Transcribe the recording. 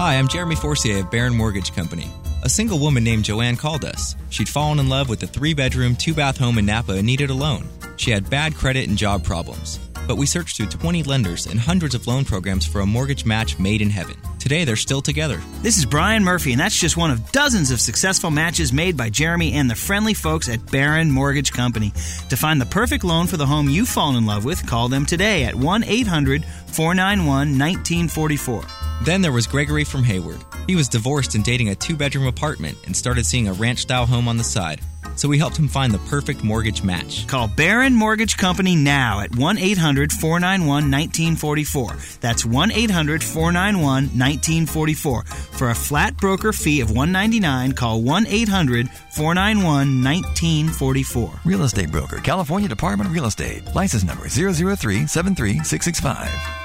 Hi, I'm Jeremy Forcier of Barron Mortgage Company. A single woman named Joanne called us. She'd fallen in love with a three bedroom, two bath home in Napa and needed a loan. She had bad credit and job problems. But we searched through 20 lenders and hundreds of loan programs for a mortgage match made in heaven. Today, they're still together. This is Brian Murphy, and that's just one of dozens of successful matches made by Jeremy and the friendly folks at Barron Mortgage Company. To find the perfect loan for the home you've fallen in love with, call them today at 1 800 491 1944. Then there was Gregory from Hayward. He was divorced and dating a two bedroom apartment and started seeing a ranch style home on the side. So we helped him find the perfect mortgage match. Call Barron Mortgage Company now at 1 800 491 1944. That's 1 800 491 1944. For a flat broker fee of 199, call 1 800 491 1944. Real Estate Broker, California Department of Real Estate. License number 003 73665.